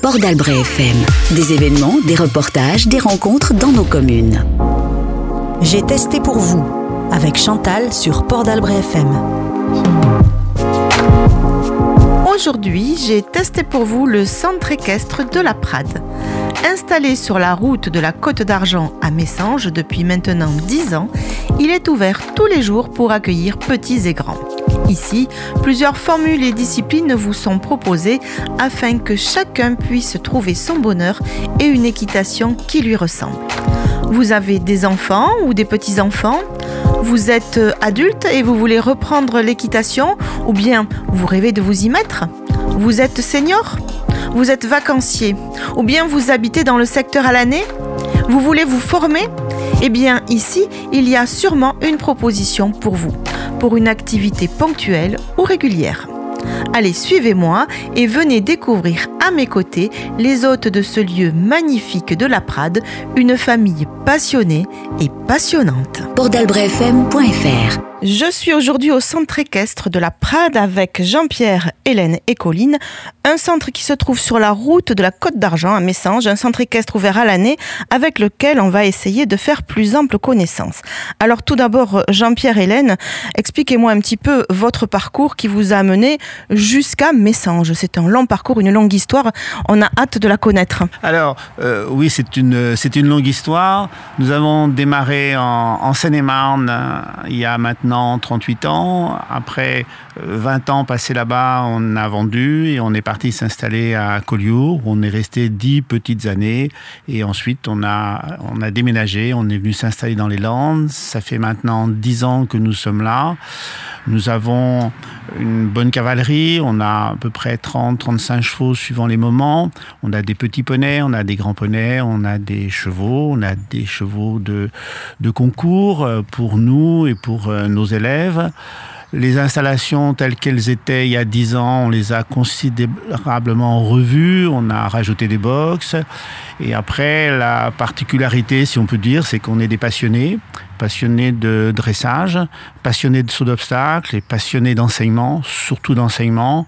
Port d'Albret FM. Des événements, des reportages, des rencontres dans nos communes. J'ai testé pour vous avec Chantal sur Port d'Albret FM. Aujourd'hui, j'ai testé pour vous le centre équestre de la Prade. Installé sur la route de la Côte d'Argent à Messanges depuis maintenant 10 ans, il est ouvert tous les jours pour accueillir petits et grands. Ici, plusieurs formules et disciplines vous sont proposées afin que chacun puisse trouver son bonheur et une équitation qui lui ressemble. Vous avez des enfants ou des petits-enfants? Vous êtes adulte et vous voulez reprendre l'équitation ou bien vous rêvez de vous y mettre? Vous êtes senior? Vous êtes vacancier? Ou bien vous habitez dans le secteur à l'année? Vous voulez vous former? Eh bien ici, il y a sûrement une proposition pour vous, pour une activité ponctuelle ou régulière. Allez, suivez-moi et venez découvrir à mes côtés les hôtes de ce lieu magnifique de la Prade, une famille passionnée et passionnante. Je suis aujourd'hui au centre équestre de la Prade avec Jean-Pierre, Hélène et Colline, un centre qui se trouve sur la route de la Côte d'Argent à Messanges, un centre équestre ouvert à l'année avec lequel on va essayer de faire plus ample connaissance. Alors tout d'abord, Jean-Pierre, Hélène, expliquez-moi un petit peu votre parcours qui vous a amené jusqu'à Messanges. C'est un long parcours, une longue histoire. On a hâte de la connaître. Alors, euh, oui, c'est une, c'est une longue histoire. Nous avons démarré en, en Seine-et-Marne euh, il y a maintenant 38 ans. Après euh, 20 ans passés là-bas, on a vendu et on est parti s'installer à Collioure. On est resté 10 petites années et ensuite on a, on a déménagé. On est venu s'installer dans les Landes. Ça fait maintenant 10 ans que nous sommes là. Nous avons une bonne cavalerie, on a à peu près 30-35 chevaux suivant les moments. On a des petits poneys, on a des grands poneys, on a des chevaux, on a des chevaux de, de concours euh, pour nous et pour euh, nos élèves. Les installations telles qu'elles étaient il y a 10 ans, on les a considérablement revues, on a rajouté des box. Et après, la particularité, si on peut dire, c'est qu'on est des passionnés, passionnés de dressage, passionnés de saut d'obstacles et passionnés d'enseignement, surtout d'enseignement.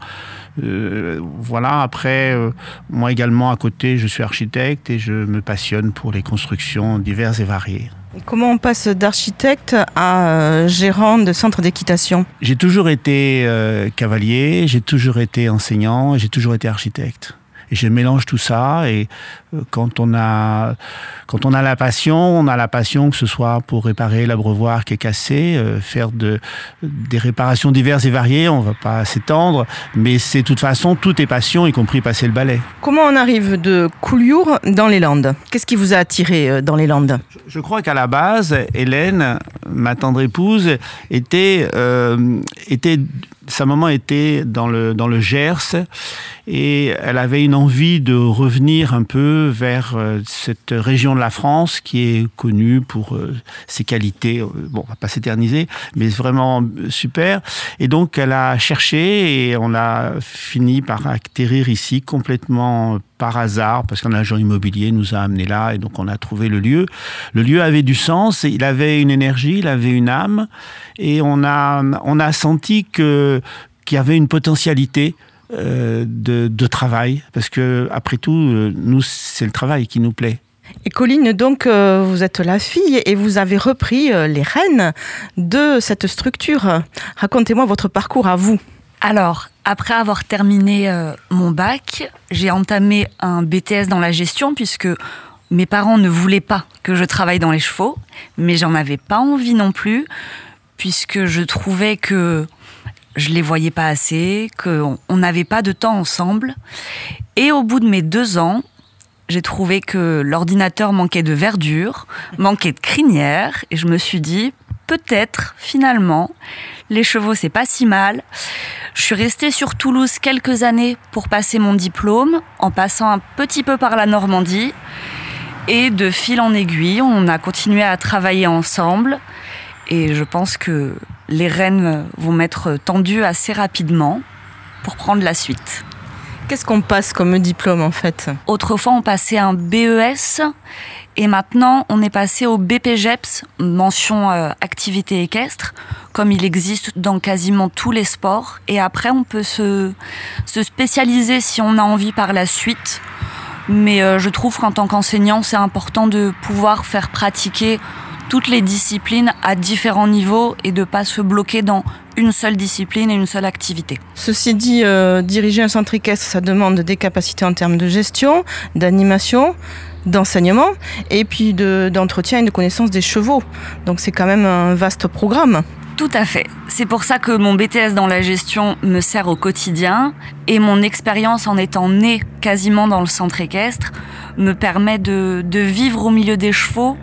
Euh, voilà, après, euh, moi également à côté, je suis architecte et je me passionne pour les constructions diverses et variées. Comment on passe d'architecte à euh, gérant de centre d'équitation? J'ai toujours été euh, cavalier, j'ai toujours été enseignant, j'ai toujours été architecte. Et je mélange tout ça. Et euh, quand on a quand on a la passion, on a la passion que ce soit pour réparer l'abreuvoir qui est cassé, euh, faire de des réparations diverses et variées. On va pas s'étendre, mais c'est de toute façon tout est passion, y compris passer le balai. Comment on arrive de Collioure dans les Landes? Qu'est-ce qui vous a attiré euh, dans les Landes? Je crois qu'à la base, Hélène, ma tendre épouse, était euh, était sa maman était dans le, dans le Gers et elle avait une envie de revenir un peu vers euh, cette région de la France qui est connue pour euh, ses qualités, euh, bon, on va pas s'éterniser, mais vraiment super. Et donc elle a cherché et on a fini par atterrir ici complètement par hasard, parce qu'un agent immobilier nous a amenés là, et donc on a trouvé le lieu. Le lieu avait du sens, il avait une énergie, il avait une âme, et on a, on a senti que qu'il y avait une potentialité euh, de, de travail, parce que après tout, euh, nous, c'est le travail qui nous plaît. Et Colline, donc, euh, vous êtes la fille et vous avez repris euh, les rênes de cette structure. Racontez-moi votre parcours à vous. Alors, après avoir terminé euh, mon bac, j'ai entamé un BTS dans la gestion puisque mes parents ne voulaient pas que je travaille dans les chevaux, mais j'en avais pas envie non plus puisque je trouvais que je les voyais pas assez, qu'on on n'avait pas de temps ensemble. Et au bout de mes deux ans, j'ai trouvé que l'ordinateur manquait de verdure, manquait de crinière, et je me suis dit, peut-être, finalement, les chevaux, c'est pas si mal. Je suis restée sur Toulouse quelques années pour passer mon diplôme, en passant un petit peu par la Normandie. Et de fil en aiguille, on a continué à travailler ensemble. Et je pense que les rênes vont m'être tendues assez rapidement pour prendre la suite. Qu'est-ce qu'on passe comme diplôme en fait Autrefois, on passait un BES et maintenant, on est passé au BPGEPS, mention euh, activité équestre, comme il existe dans quasiment tous les sports. Et après, on peut se, se spécialiser si on a envie par la suite Mais euh, je trouve qu'en tant qu'enseignant, c'est important de pouvoir faire pratiquer toutes les disciplines à différents niveaux et de ne pas se bloquer dans une seule discipline et une seule activité. Ceci dit, euh, diriger un centre équestre, ça demande des capacités en termes de gestion, d'animation, d'enseignement et puis d'entretien et de connaissance des chevaux. Donc c'est quand même un vaste programme. Tout à fait. C'est pour ça que mon BTS dans la gestion me sert au quotidien et mon expérience en étant née quasiment dans le centre équestre me permet de, vivre au milieu des chevaux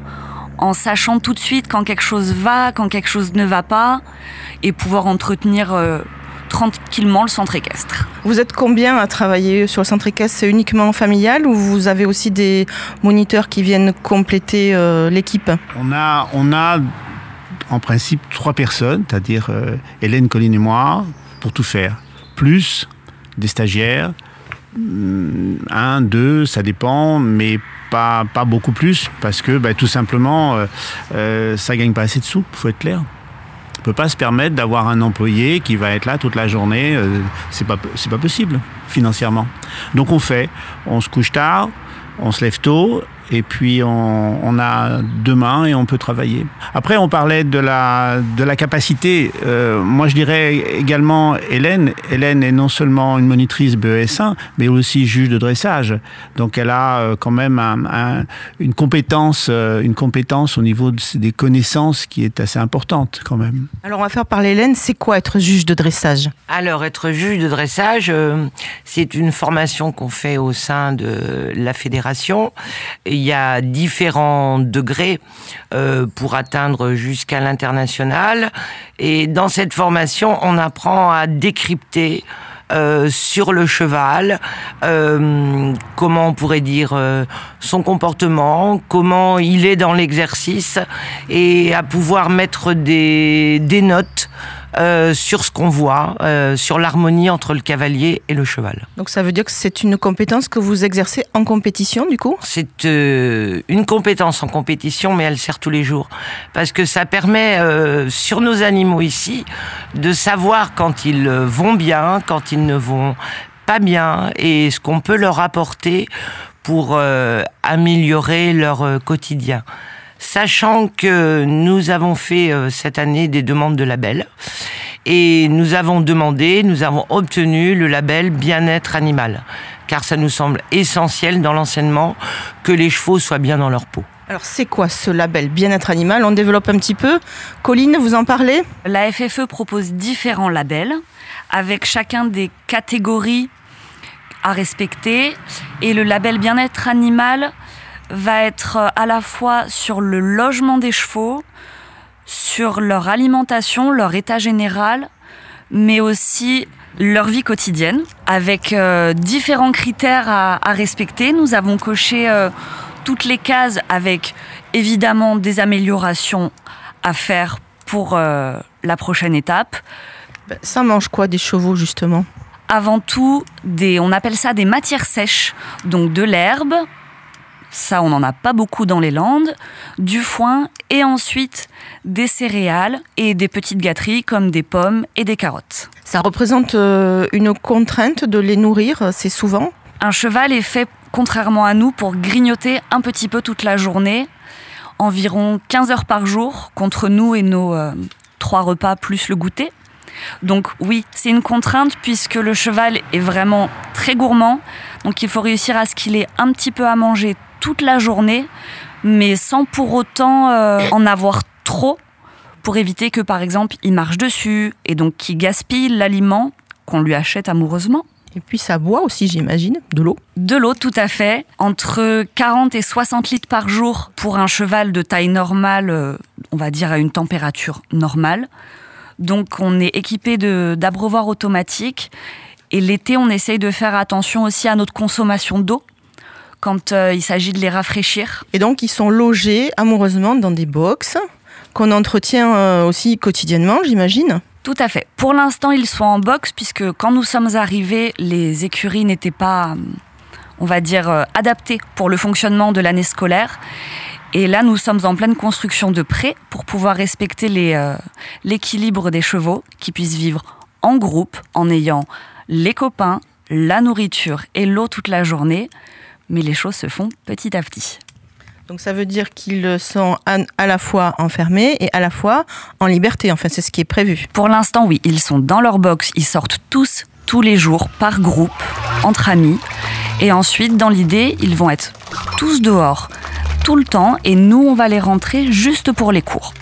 en sachant tout de suite quand quelque chose va, quand quelque chose ne va pas et pouvoir entretenir euh, tranquillement le centre équestre. Vous êtes combien à travailler sur le centre équestre? C'est uniquement familial ou vous avez aussi des moniteurs qui viennent compléter euh, l'équipe? On a, on a en principe trois personnes, c'est-à-dire euh, Hélène, Colline et moi, pour tout faire. Plus des stagiaires, mm, un, deux, ça dépend, mais pas, beaucoup plus, parce que bah, tout simplement, euh, euh, ça gagne pas assez de sous, faut être clair. On peut pas se permettre d'avoir un employé qui va être là toute la journée, c'est pas, pas possible financièrement. Donc on fait, on se couche tard, on se lève tôt et puis on, a deux mains et on peut travailler. Après, on parlait de la, de la capacité. Euh, moi, je dirais également Hélène. Hélène est non seulement une monitrice BES1, mais aussi juge de dressage. Donc, elle a euh, quand même une, compétence, euh, une compétence au niveau des connaissances qui est assez importante quand même. Alors, on va faire parler Hélène. C'est quoi être juge de dressage? Alors, être juge de dressage, c'est une formation qu'on fait au sein de la fédération. Et y a différents degrés euh, pour atteindre jusqu'à l'international. Et dans cette formation, on apprend à décrypter euh, sur le cheval, euh, comment on pourrait dire son comportement, comment il est dans l'exercice, et à pouvoir mettre des, des notes euh, sur ce qu'on voit, euh, sur l'harmonie entre le cavalier et le cheval. Donc ça veut dire que c'est une compétence que vous exercez en compétition du coup? C'est euh, une compétence en compétition, mais elle sert tous les jours. Parce que ça permet, sur nos animaux ici, de savoir quand ils vont bien, quand ils ne vont pas bien, et ce qu'on peut leur apporter pour améliorer leur quotidien sachant que nous avons fait euh, cette année des demandes de label et nous avons demandé, nous avons obtenu le label bien-être animal, car ça nous semble essentiel dans l'enseignement que les chevaux soient bien dans leur peau. Alors c'est quoi ce label bien-être animal? On développe un petit peu. Colline, vous en parlez? La FFE propose différents labels avec chacun des catégories à respecter et le label bien-être animal va être euh, à la fois sur le logement des chevaux, sur leur alimentation, leur état général, mais aussi leur vie quotidienne, avec euh, différents critères à, respecter. Nous avons coché euh, toutes les cases avec évidemment des améliorations à faire pour la prochaine étape. Ben, ça mange quoi des chevaux justement? Avant tout, des, on appelle ça des matières sèches, donc de l'herbe, ça on n'en a pas beaucoup dans les Landes, du foin et ensuite des céréales et des petites gâteries comme des pommes et des carottes. Ça représente euh, une contrainte de les nourrir, c'est souvent? Un cheval est fait, contrairement à nous, pour grignoter un petit peu toute la journée, environ 15 heures par jour, contre nous et nos euh, trois repas plus le goûter. Donc oui, c'est une contrainte puisque le cheval est vraiment très gourmand. Donc il faut réussir à ce qu'il ait un petit peu à manger toute la journée, mais sans pour autant euh, en avoir trop, pour éviter que par exemple il marche dessus et donc qu'il gaspille l'aliment qu'on lui achète amoureusement. Et puis ça boit aussi, j'imagine, de l'eau. De l'eau, tout à fait. Entre 40 et 60 litres par jour pour un cheval de taille normale, euh, on va dire à une température normale. Donc on est équipé d'abreuvoirs automatiques. Et l'été, on essaye de faire attention aussi à notre consommation d'eau quand euh, il s'agit de les rafraîchir. Et donc ils sont logés amoureusement dans des box qu'on entretient euh, aussi quotidiennement, j'imagine tout à fait. Pour l'instant, ils sont en box puisque quand nous sommes arrivés, les écuries n'étaient pas, on va dire, euh, adaptées pour le fonctionnement de l'année scolaire. Et là, nous sommes en pleine construction de prêts pour pouvoir respecter l'équilibre des chevaux qui puissent vivre en groupe en ayant les copains, la nourriture et l'eau toute la journée, mais les choses se font petit à petit. Donc ça veut dire qu'ils sont à, la fois enfermés et à la fois en liberté. Enfin, c'est ce qui est prévu. Pour l'instant, oui, ils sont dans leur box, ils sortent tous, tous les jours, par groupe, entre amis. Et ensuite, dans l'idée, ils vont être tous dehors, tout le temps, et nous, on va les rentrer juste pour les cours.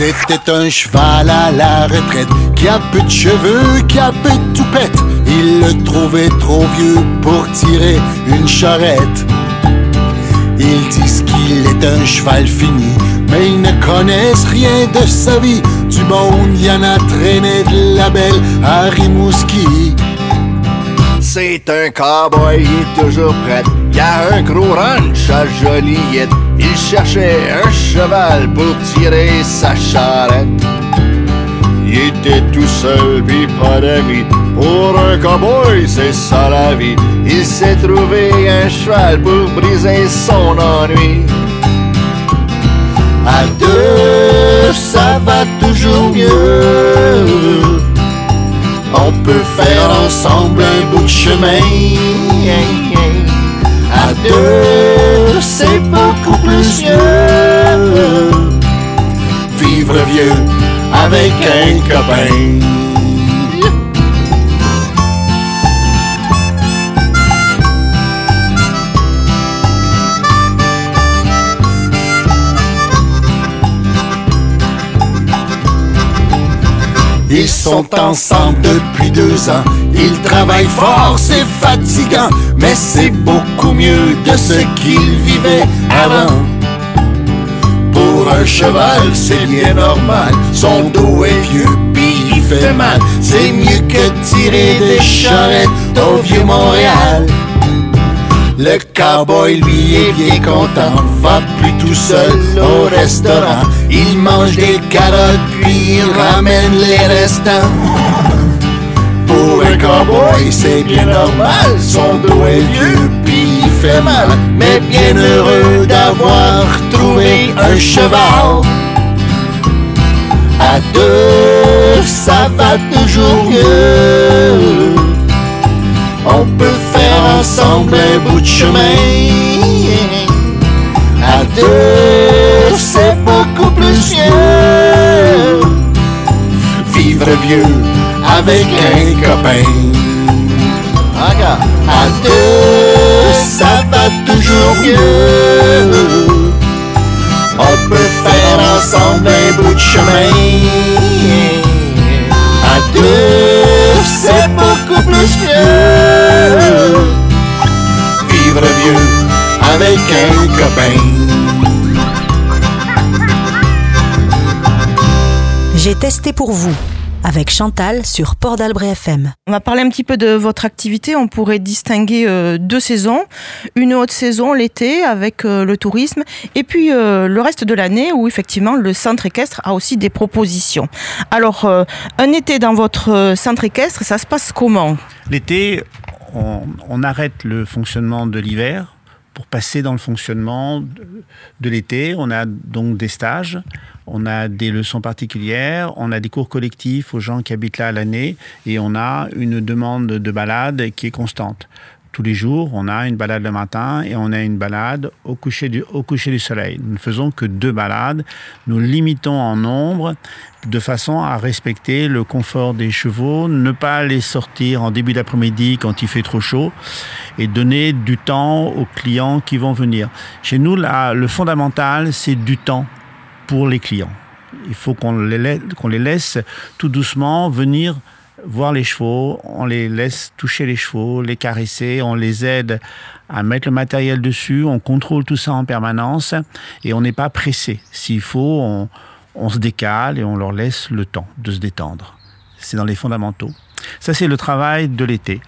C'était un cheval à la retraite qui a peu de cheveux, qui a peu de toupette. Il le trouvait trop vieux pour tirer une charrette. Ils disent qu'il est un cheval fini, mais ils ne connaissent rien de sa vie. Du monde, y en a traîné de la belle à Rimouski. C'est un cowboy, il est toujours prêt. Y a un gros ranch à Joliette. Il cherchait un cheval pour tirer sa charrette. Il était tout seul, puis pas d'amis. Pour un cowboy, c'est ça la vie. Il s'est trouvé un cheval pour briser son ennui. À deux, ça va toujours mieux on peut faire ensemble un bout de chemin. À deux, c'est beaucoup plus mieux. Vivre vieux avec un copain. Ils sont ensemble depuis deux ans. Ils travaillent fort, c'est fatigant, mais c'est beaucoup mieux de ce qu'ils vivaient avant. Pour un cheval, c'est bien normal. Son dos est vieux, puis il fait mal. C'est mieux que tirer des charrettes au vieux Montréal. Le cowboy, lui, est bien content. Va plus tout seul au restaurant. Il mange des carottes, puis il ramène les restants. Pour un cowboy, c'est bien normal. Son dos est vieux, puis il fait mal. Mais bien heureux d'avoir trouvé un cheval. À deux, ça va toujours mieux. On peut ensemble un bout de chemin. À deux, c'est beaucoup plus mieux. Vivre vieux avec un copain. À deux, ça va toujours mieux. On peut faire ensemble un bout de chemin. À deux, c'est beaucoup plus mieux. Vivre vieux avec un copain. J'ai testé pour vous avec Chantal sur Port d'Albret FM. On va parler un petit peu de votre activité. On pourrait distinguer euh, deux saisons. Une haute saison, l'été, avec euh, le tourisme, et puis euh, le reste de l'année où effectivement le centre équestre a aussi des propositions. Alors, un été dans votre centre équestre, ça se passe comment? L'été, on arrête le fonctionnement de l'hiver pour passer dans le fonctionnement de l'été. On a donc des stages, on a des leçons particulières, on a des cours collectifs aux gens qui habitent là à l'année et on a une demande de balade qui est constante tous les jours, on a une balade le matin et on a une balade au coucher du, au coucher du soleil. Nous ne faisons que deux balades. Nous limitons en nombre de façon à respecter le confort des chevaux, ne pas les sortir en début d'après-midi quand il fait trop chaud et donner du temps aux clients qui vont venir. Chez nous, le fondamental, c'est du temps pour les clients. Il faut qu'on les laisse tout doucement venir voir les chevaux, on les laisse toucher les chevaux, les caresser, on les aide à mettre le matériel dessus, on contrôle tout ça en permanence et on n'est pas pressé. S'il faut, on, on se décale et on leur laisse le temps de se détendre. C'est dans les fondamentaux. Ça, c'est le travail de l'été.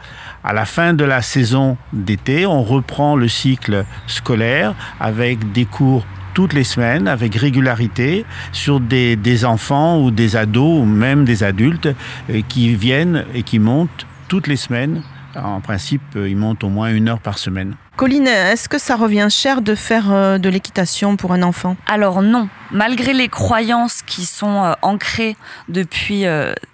À la fin de la saison d'été, on reprend le cycle scolaire avec des cours toutes les semaines avec régularité sur des, des enfants ou des ados ou même des adultes euh, qui viennent et qui montent toutes les semaines. En principe, euh, ils montent au moins une heure par semaine. Colline, est-ce que ça revient cher de faire euh, de l'équitation pour un enfant? Alors non, malgré les croyances qui sont ancrées depuis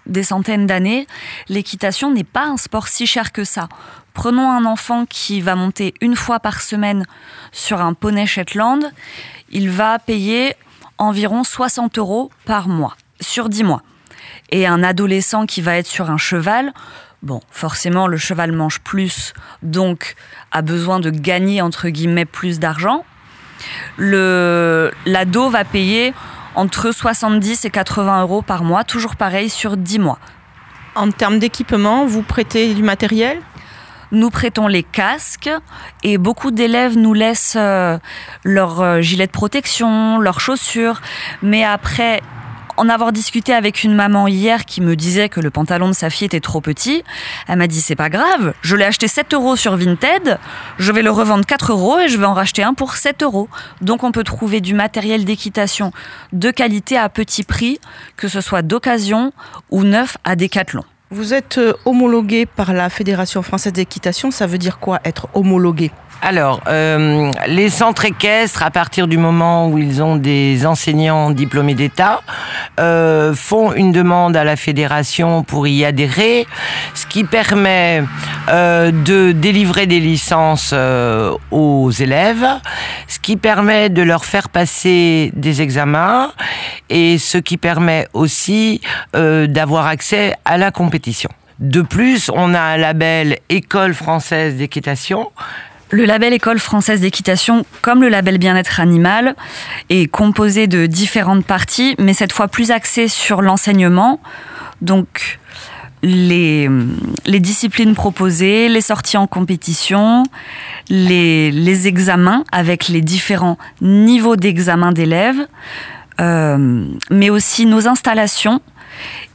des centaines d'années, l'équitation n'est pas un sport si cher que ça. Prenons un enfant qui va monter une fois par semaine sur un poney Shetland, il va payer environ 60 euros par mois, sur 10 mois. Et un adolescent qui va être sur un cheval, bon, forcément le cheval mange plus, donc a besoin de gagner entre guillemets plus d'argent. L'ado va payer entre 70 et 80 euros par mois, toujours pareil sur 10 mois. En termes d'équipement, vous prêtez du matériel? Nous prêtons les casques et beaucoup d'élèves nous laissent euh, leurs euh, gilets de protection, leurs chaussures. Mais après, en avoir discuté avec une maman hier qui me disait que le pantalon de sa fille était trop petit, elle m'a dit c'est pas grave, je l'ai acheté 7 euros sur Vinted, je vais le revendre 4 euros et je vais en racheter un pour 7 euros. Donc on peut trouver du matériel d'équitation de qualité à petit prix, que ce soit d'occasion ou neuf à Décathlon. Vous êtes euh, homologué par la Fédération française d'équitation. Ça veut dire quoi être homologué? Alors, euh, les centres équestres, à partir du moment où ils ont des enseignants diplômés d'État, euh, font une demande à la fédération pour y adhérer, ce qui permet de délivrer des licences aux élèves, ce qui permet de leur faire passer des examens et ce qui permet aussi d'avoir accès à la compétence de plus, on a un label École française d'équitation. Le label École française d'équitation, comme le label bien-être animal, est composé de différentes parties, mais cette fois plus axé sur l'enseignement. Donc, les, disciplines proposées, les sorties en compétition, les, examens avec les différents niveaux d'examen d'élèves, euh, mais aussi nos installations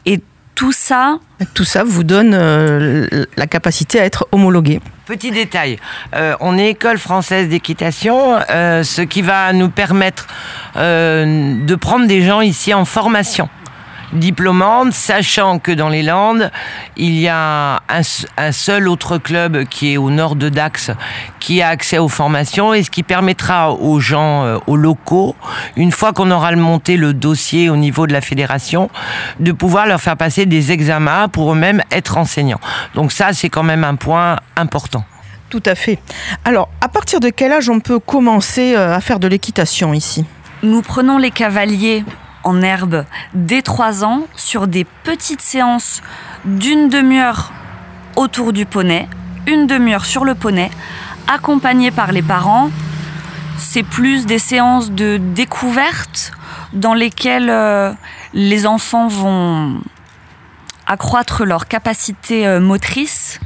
et tout ça Tout ça vous donne euh, la capacité à être homologué. Petit détail, euh, on est école française d'équitation, euh, ce qui va nous permettre de prendre des gens ici en formation diplômante, sachant que dans les Landes, il y a un, seul autre club qui est au nord de Dax qui a accès aux formations et ce qui permettra aux gens, euh, aux locaux, une fois qu'on aura monté le dossier au niveau de la fédération, de pouvoir leur faire passer des examens pour eux-mêmes être enseignants. Donc ça, c'est quand même un point important. Tout à fait. Alors, à partir de quel âge on peut commencer euh, à faire de l'équitation ici? Nous prenons les cavaliers en herbe dès 3 ans sur des petites séances d'une demi-heure autour du poney, une demi-heure sur le poney, accompagnées par les parents. C'est plus des séances de découverte dans lesquelles euh, les enfants vont accroître leur capacité euh, motrice,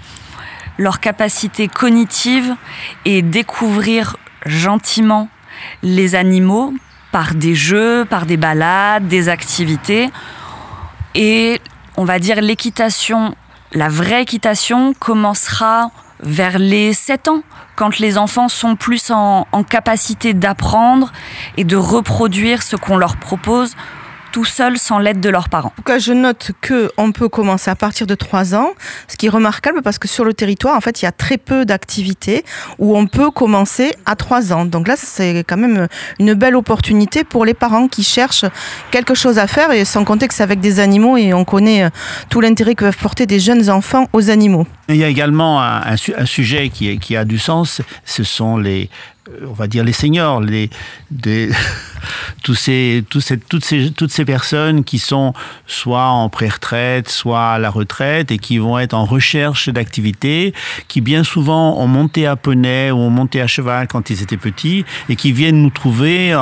leur capacité cognitive et découvrir gentiment les animaux par des jeux, par des balades, des activités. Et on va dire l'équitation, la vraie équitation commencera vers les 7 ans, quand les enfants sont plus en, en capacité d'apprendre et de reproduire ce qu'on leur propose tout seuls sans l'aide de leurs parents. En tout cas, je note qu'on peut commencer à partir de 3 ans, ce qui est remarquable parce que sur le territoire, en fait, il y a très peu d'activités où on peut commencer à 3 ans. Donc là, c'est quand même une belle opportunité pour les parents qui cherchent quelque chose à faire et sans compter que c'est avec des animaux et on connaît euh, tout l'intérêt que peuvent porter des jeunes enfants aux animaux. Il y a également un, sujet qui, qui, a du sens, ce sont les, on va dire les seniors, les, tous ces, ces, toutes, ces, toutes ces personnes qui sont soit en pré-retraite, soit à la retraite et qui vont être en recherche d'activités, qui bien souvent ont monté à poney ou ont monté à cheval quand ils étaient petits et qui viennent nous trouver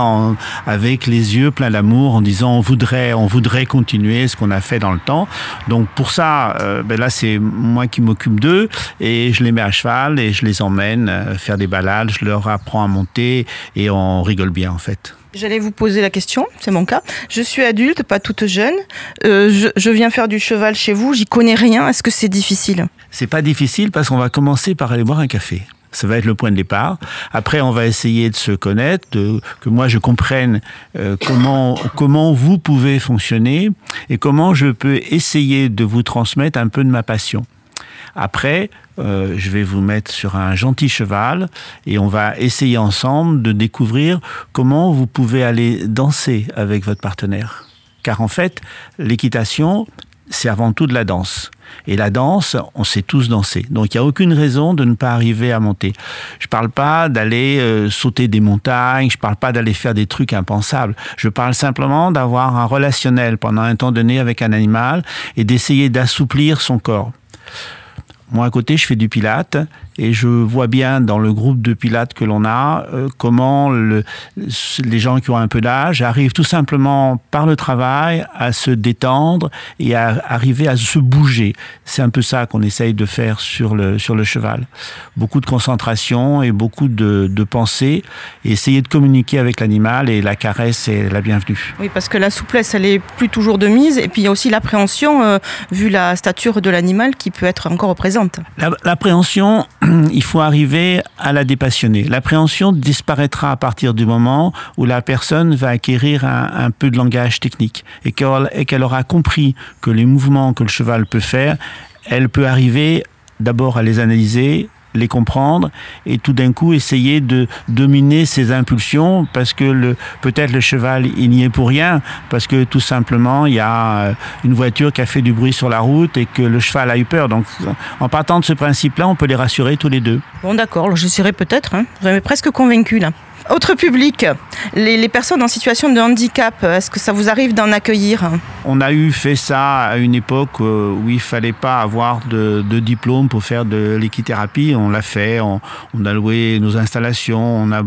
avec les yeux pleins d'amour en disant on voudrait, on voudrait continuer ce qu'on a fait dans le temps. Donc pour ça, euh, ben là c'est moi qui m'occupe d'eux et je les mets à cheval et je les emmène euh, faire des balades, je leur apprends à monter et on rigole bien en fait. J'allais vous poser la question, c'est mon cas. Je suis adulte, pas toute jeune. Euh, je, viens faire du cheval chez vous, j'y connais rien. Est-ce que c'est difficile C'est pas difficile parce qu'on va commencer par aller boire un café. Ça va être le point de départ. Après, on va essayer de se connaître, de, que moi je comprenne euh, comment, comment vous pouvez fonctionner et comment je peux essayer de vous transmettre un peu de ma passion. Après, euh, je vais vous mettre sur un gentil cheval et on va essayer ensemble de découvrir comment vous pouvez aller danser avec votre partenaire. Car en fait, l'équitation, c'est avant tout de la danse. Et la danse, on sait tous danser. Donc il n'y a aucune raison de ne pas arriver à monter. Je ne parle pas d'aller euh, sauter des montagnes, je ne parle pas d'aller faire des trucs impensables. Je parle simplement d'avoir un relationnel pendant un temps donné avec un animal et d'essayer d'assouplir son corps. Moi, à côté, je fais du pilate et je vois bien dans le groupe de pilates que l'on a euh, comment le, les gens qui ont un peu d'âge arrivent tout simplement par le travail à se détendre et à arriver à se bouger. C'est un peu ça qu'on essaye de faire sur le, sur le cheval. Beaucoup de concentration et beaucoup de, de pensée et essayer de communiquer avec l'animal et la caresse est la bienvenue. Oui, parce que la souplesse, elle est plus toujours de mise et puis il y a aussi l'appréhension euh, vu la stature de l'animal qui peut être encore présente. L'appréhension, il faut arriver à la dépassionner. L'appréhension disparaîtra à partir du moment où la personne va acquérir un, peu de langage technique et qu'elle aura compris que les mouvements que le cheval peut faire, elle peut arriver d'abord à les analyser, les comprendre et tout d'un coup essayer de dominer ses impulsions parce que peut-être le cheval il n'y est pour rien parce que tout simplement il y a euh, une voiture qui a fait du bruit sur la route et que le cheval a eu peur. Donc en partant de ce principe-là, on peut les rassurer tous les deux. Bon d'accord, je serais peut-être. Hein. Vous m'avez presque convaincu là. Autre public, les, personnes en situation de handicap, est-ce que ça vous arrive d'en accueillir? On a eu fait ça à une époque euh, où il fallait pas avoir de, diplôme pour faire de l'équithérapie. On l'a fait, on, a loué nos installations, on a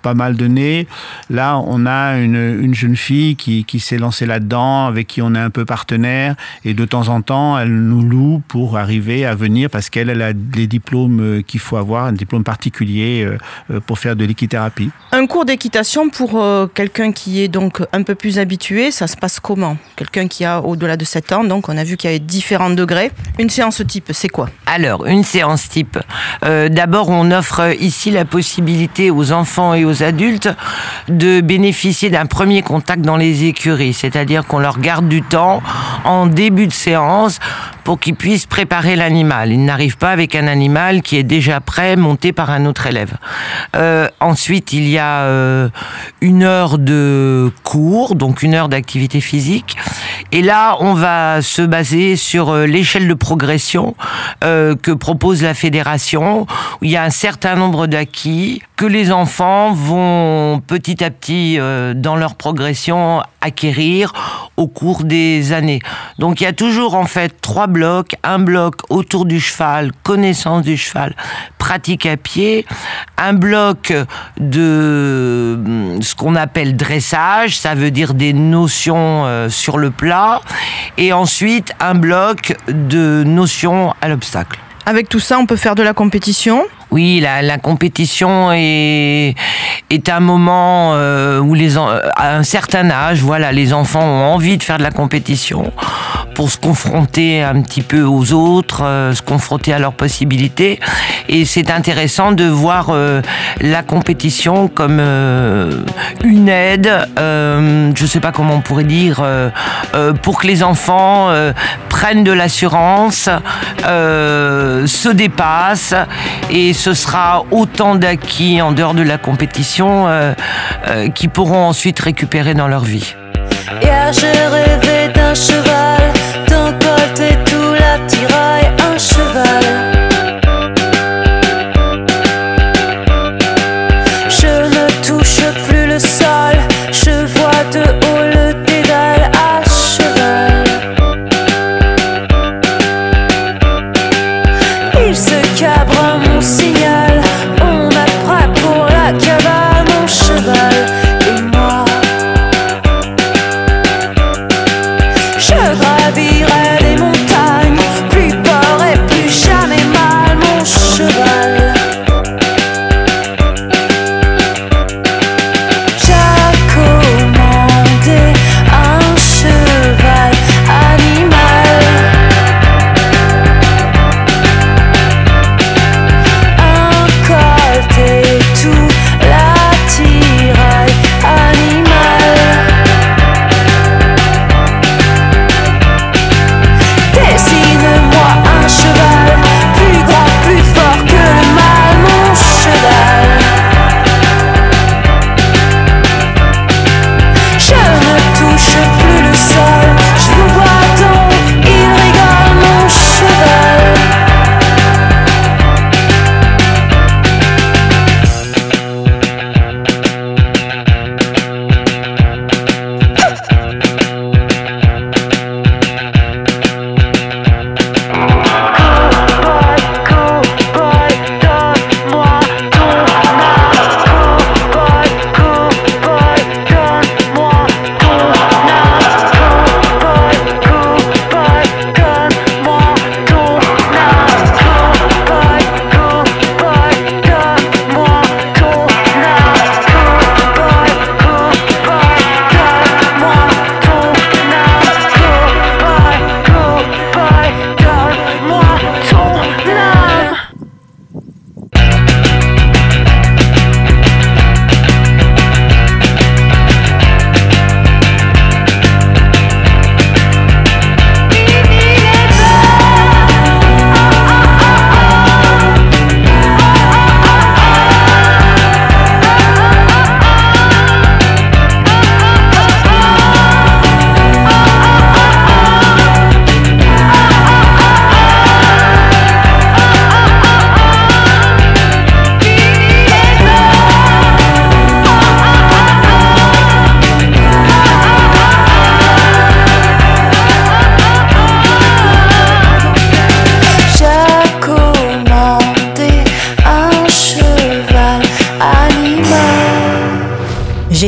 pas mal donné. Là, on a une, une jeune fille qui, qui s'est lancée là-dedans, avec qui on est un peu partenaire, et de temps en temps, elle nous loue pour arriver à venir parce qu'elle elle a les diplômes qu'il faut avoir, un diplôme particulier euh, pour faire de l'équithérapie. Un cours d'équitation pour euh, quelqu'un qui est donc un peu plus habitué, ça se passe comment? Quelqu'un qui a au-delà de 7 ans, donc on a vu qu'il y avait différents degrés. Une séance type, c'est quoi? Alors, une séance type. Euh, D'abord, on offre ici la possibilité aux enfants et aux adultes de bénéficier d'un premier contact dans les écuries, c'est-à-dire qu'on leur garde du temps en début de séance pour qu'ils puissent préparer l'animal. Ils n'arrivent pas avec un animal qui est déjà prêt, monté par un autre élève. Euh, ensuite, il y a euh, une heure de cours, donc une heure d'activité physique. Et là, on va se baser sur euh, l'échelle de progression euh, que propose la fédération, il y a un certain nombre d'acquis que les enfants vont petit à petit, dans leur progression, acquérir au cours des années. Donc il y a toujours en fait trois blocs. Un bloc autour du cheval, connaissance du cheval, pratique à pied. Un bloc de ce qu'on appelle dressage, ça veut dire des notions euh, sur le plat. Et ensuite un bloc de notions à l'obstacle. Avec tout ça, on peut faire de la compétition? Oui, la, compétition est, un moment euh, où les à un certain âge, voilà, les enfants ont envie de faire de la compétition pour se confronter un petit peu aux autres, euh, se confronter à leurs possibilités. Et c'est intéressant de voir euh, la compétition comme euh, une aide, je ne sais pas comment on pourrait dire, pour que les enfants prennent de l'assurance, se dépassent et ce sera autant d'acquis en dehors de la compétition euh, euh, qui pourront ensuite récupérer dans leur vie.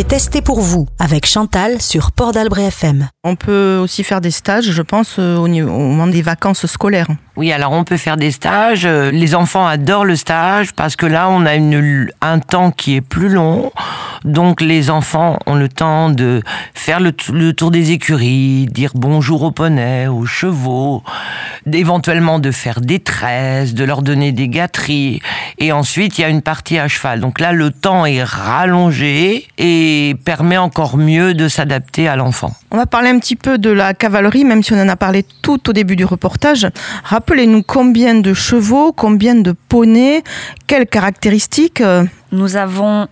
Testé pour vous avec Chantal sur Port d'Albret FM. On peut aussi faire des stages, je pense, euh, au, niveau- au moment des vacances scolaires. Oui, alors on peut faire des stages. Euh, Les enfants adorent le stage parce que là, on a une, un temps qui est plus long. Donc les enfants ont le temps de faire le, le tour des écuries, dire bonjour aux poneys, aux chevaux, éventuellement de faire des tresses, de leur donner des gâteries. Et ensuite, il y a une partie à cheval. Donc là, le temps est rallongé et permet encore mieux de s'adapter à l'enfant. On va parler un petit peu de la cavalerie, même si on en a parlé tout au début du reportage. Rappelez-nous combien de chevaux, combien de poneys, quelles caractéristiques euh, Nous avons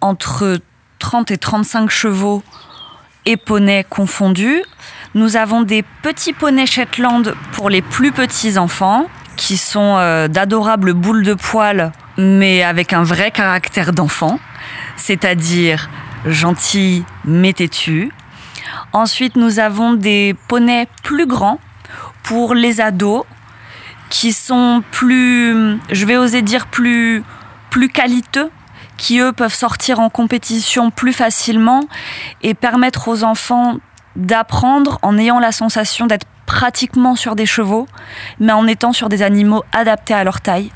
entre 30 et 35 chevaux et poneys confondus. Nous avons des petits poneys Shetland pour les plus petits enfants, qui sont euh, d'adorables boules de poils, mais avec un vrai caractère d'enfant, c'est-à-dire gentils mais têtus. Ensuite, nous avons des poneys plus grands pour les ados, qui sont plus, je vais oser dire plus, plus qualiteux, qui eux peuvent sortir en compétition plus facilement et permettre aux enfants d'apprendre en ayant la sensation d'être pratiquement sur des chevaux, mais en étant sur des animaux adaptés à leur taille.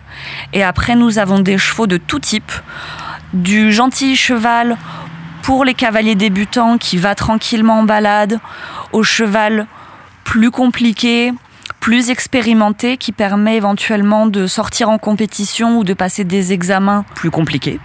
Et après, nous avons des chevaux de tout type, du gentil cheval pour les cavaliers débutants qui va tranquillement en balade, au cheval plus compliqué, plus expérimenté, qui permet éventuellement de sortir en compétition ou de passer des examens plus compliqués.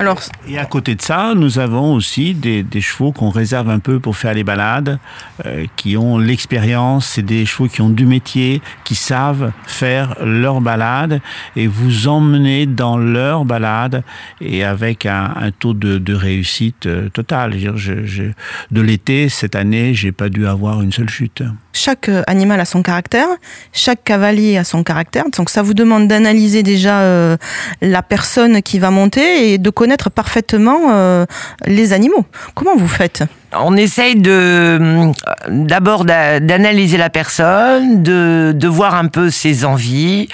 Alors, Et à côté de ça, nous avons aussi des, des chevaux qu'on réserve un peu pour faire les balades, euh, qui ont l'expérience, c'est des chevaux qui ont du métier, qui savent faire leur balade et vous emmener dans leur balade et avec un, un taux de, de réussite euh, total. Je- je- de l'été, cette année, j'ai pas dû avoir une seule chute. chaque euh, animal a son caractère, chaque cavalier a son caractère. Donc ça vous demande d'analyser déjà euh, la personne qui va monter et de connaître parfaitement euh, les animaux. Comment vous faites? On essaye de euh, d'abord d'a- d'analyser la personne, de, de voir un peu ses envies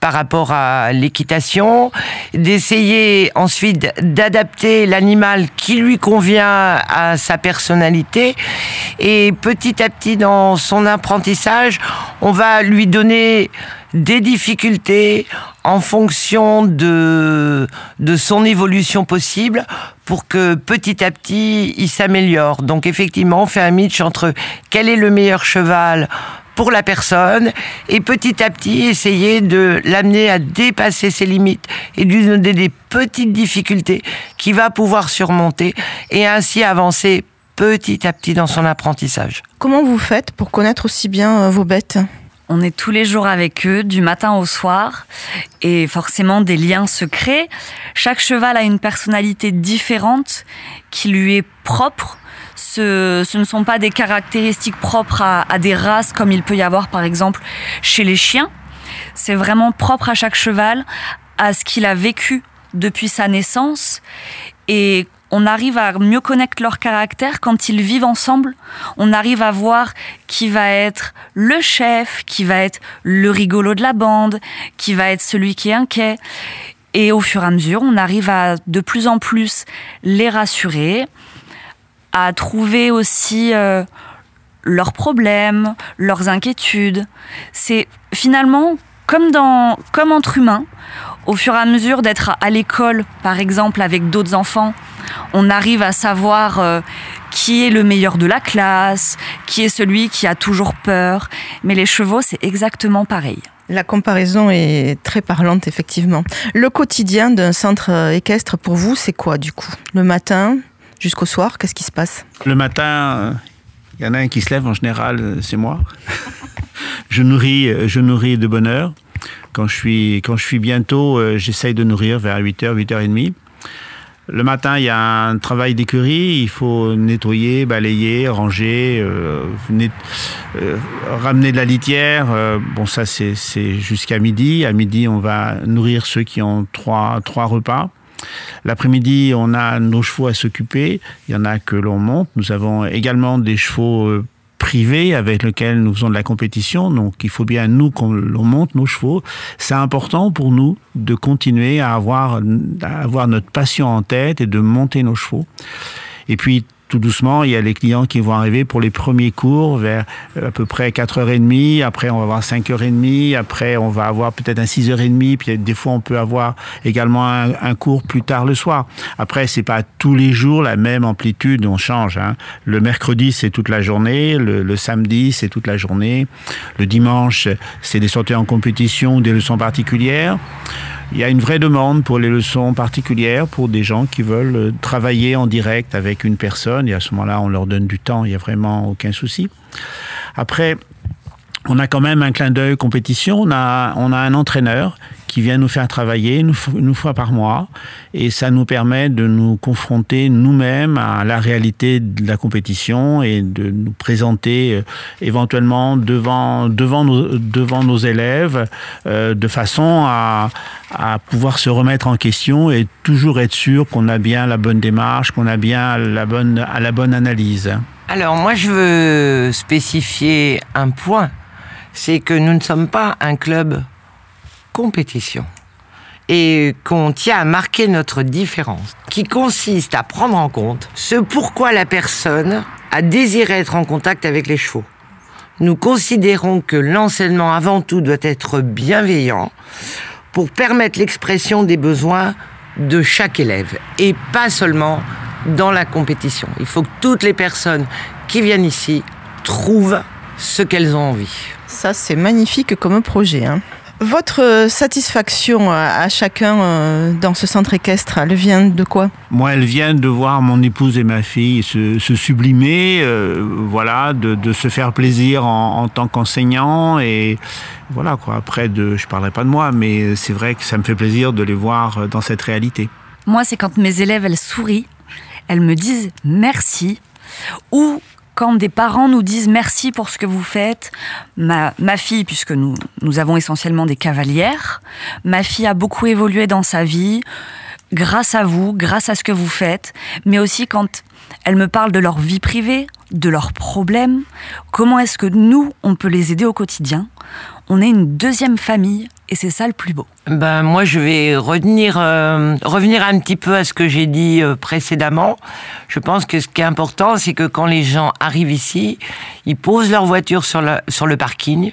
par rapport à l'équitation, d'essayer ensuite d'adapter l'animal qui lui convient à sa personnalité et petit à petit dans son apprentissage, on va lui donner des difficultés en fonction de, de son évolution possible pour que petit à petit il s'améliore. Donc effectivement, on fait un match entre quel est le meilleur cheval pour la personne et petit à petit essayer de l'amener à dépasser ses limites et lui donner des petites difficultés qu'il va pouvoir surmonter et ainsi avancer petit à petit dans son apprentissage. Comment vous faites pour connaître aussi bien euh, vos bêtes? On est tous les jours avec eux, du matin au soir, et forcément des liens se créent. Chaque cheval a une personnalité différente qui lui est propre. Ce, ne sont pas des caractéristiques propres à, à des races comme il peut y avoir par exemple chez les chiens. C'est vraiment propre à chaque cheval, à ce qu'il a vécu depuis sa naissance. Et on arrive à mieux connaître leur caractère quand ils vivent ensemble. On arrive à voir qui va être le chef, qui va être le rigolo de la bande, qui va être celui qui est inquiet. Et au fur et à mesure, on arrive à de plus en plus les rassurer, à trouver aussi euh, leurs problèmes, leurs inquiétudes. C'est finalement comme, dans, comme entre humains, au fur et à mesure d'être à l'école, par exemple, avec d'autres enfants, on arrive à savoir euh, qui est le meilleur de la classe, qui est celui qui a toujours peur. Mais les chevaux, c'est exactement pareil. La comparaison est très parlante, effectivement. Le quotidien d'un centre euh, équestre, pour vous, c'est quoi, du coup? Le matin jusqu'au soir, qu'est-ce qui se passe? Le matin, euh, il y en a un qui se lève, en général, euh, c'est moi. je, nourris, euh, je nourris de bonne heure. Quand je suis, quand je suis bientôt, euh, j'essaye de nourrir vers 8h, 8h30. Le matin, il y a un travail d'écurie. Il faut nettoyer, balayer, ranger, euh, euh, ramener de la litière. Euh, bon, ça, c'est c'est jusqu'à midi. À midi, on va nourrir ceux qui ont trois, trois repas. L'après-midi, on a nos chevaux à s'occuper. Il y en a que l'on monte. Nous avons également des chevaux privés avec lesquels nous faisons de la compétition. Donc, il faut bien, nous, qu'on monte nos chevaux. C'est important pour nous de continuer à avoir, à avoir notre passion en tête et de monter nos chevaux. Et puis tout doucement, il y a les clients qui vont arriver pour les premiers cours vers euh, à peu près 4h30, après on va avoir 5h30, après on va avoir peut-être un 6h30, puis des fois on peut avoir également un, cours plus tard le soir. Après, c'est pas tous les jours la même amplitude, on change. Hein. Le mercredi, c'est toute la journée, le, le samedi, c'est toute la journée, le dimanche, c'est des sorties en compétition, des leçons particulières il y a une vraie demande pour les leçons particulières, pour des gens qui veulent euh, travailler en direct avec une personne. Et à ce moment-là, on leur donne du temps, il n'y a vraiment aucun souci. Après, on a quand même un clin d'œil compétition. On a, on a un entraîneur qui vient nous faire travailler une, fois par mois. Et ça nous permet de nous confronter nous-mêmes à la réalité de la compétition et de nous présenter euh, éventuellement devant, devant, nos, devant nos élèves euh, de façon à, à pouvoir se remettre en question et toujours être sûr qu'on a bien la bonne démarche, qu'on a bien la bonne, la bonne analyse. Alors moi je veux spécifier un point, c'est que nous ne sommes pas un club et qu'on tient à marquer notre différence, qui consiste à prendre en compte ce pourquoi la personne a désiré être en contact avec les chevaux. Nous considérons que l'enseignement avant tout doit être bienveillant pour permettre l'expression des besoins de chaque élève et pas seulement dans la compétition. Il faut que toutes les personnes qui viennent ici trouvent ce qu'elles ont envie. Ça, c'est magnifique comme projet. Hein. Votre satisfaction à chacun euh, dans ce centre équestre, elle vient de quoi? Moi, elle vient de voir mon épouse et ma fille se, sublimer, euh, voilà, de, se faire plaisir en, tant qu'enseignant et voilà quoi. Après, de, je parlerai pas de moi, mais c'est vrai que ça me fait plaisir de les voir dans cette réalité. Moi, c'est quand mes élèves elles sourient, elles me disent merci ou quand des parents nous disent merci pour ce que vous faites, ma, fille, puisque nous, nous avons essentiellement des cavalières, ma fille a beaucoup évolué dans sa vie grâce à vous, grâce à ce que vous faites, mais aussi quand elles me parlent de leur vie privée, de leurs problèmes, comment est-ce que nous, on peut les aider au quotidien. On est une deuxième famille et c'est ça le plus beau. Ben, moi, je vais revenir, euh, revenir un petit peu à ce que j'ai dit euh, précédemment. Je pense que ce qui est important, c'est que quand les gens arrivent ici, ils posent leur voiture sur sur le parking,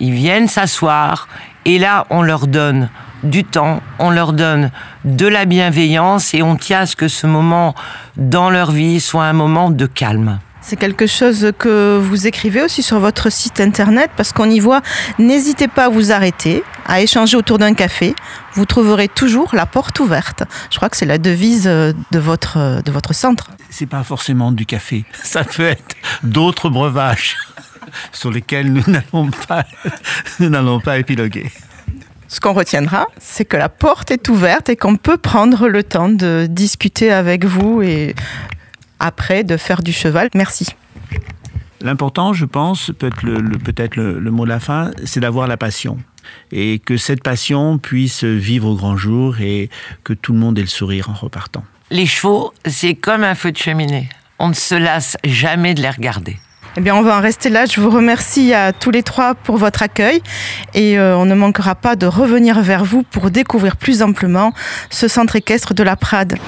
ils viennent s'asseoir, et là, on leur donne du temps, on leur donne de la bienveillance, et on tient à ce que ce moment dans leur vie soit un moment de calme. C'est quelque chose que vous écrivez aussi sur votre site internet parce qu'on y voit. N'hésitez pas à vous arrêter, à échanger autour d'un café. Vous trouverez toujours la porte ouverte. Je crois que c'est la devise de votre, de votre centre. C'est pas forcément du café. Ça peut être d'autres breuvages sur lesquels nous n'allons pas, nous n'allons pas épiloguer. Ce qu'on retiendra, c'est que la porte est ouverte et qu'on peut prendre le temps de discuter avec vous et après de faire du cheval. Merci. L'important, je pense, peut-être le, mot de la fin, c'est d'avoir la passion. Et que cette passion puisse vivre au grand jour et que tout le monde ait le sourire en repartant. Les chevaux, c'est comme un feu de cheminée. On ne se lasse jamais de les regarder. Eh bien, on va en rester là. Je vous remercie à tous les trois pour votre accueil et euh, on ne manquera pas de revenir vers vous pour découvrir plus amplement ce centre équestre de la Prade.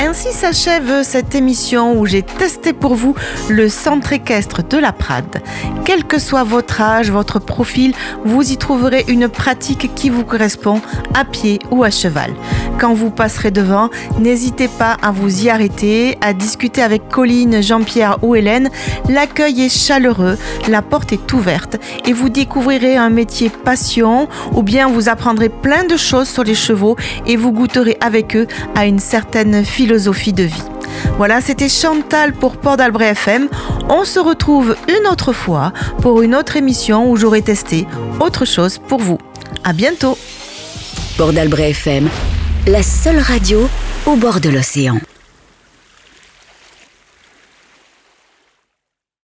Ainsi s'achève cette émission où j'ai testé pour vous le centre équestre de la Prade. Quel que soit votre âge, votre profil, vous y trouverez une pratique qui vous correspond à pied ou à cheval. Quand vous passerez devant, n'hésitez pas à vous y arrêter, à discuter avec Colline, Jean-Pierre ou Hélène. L'accueil est chaleureux, la porte est ouverte et vous découvrirez un métier passion ou bien vous apprendrez plein de choses sur les chevaux et vous goûterez avec eux à une philosophie de vie. Voilà, c'était Chantal pour Port FM. On se retrouve une autre fois pour une autre émission où j'aurai testé autre chose pour vous. À bientôt. Port FM, la seule radio au bord de l'océan.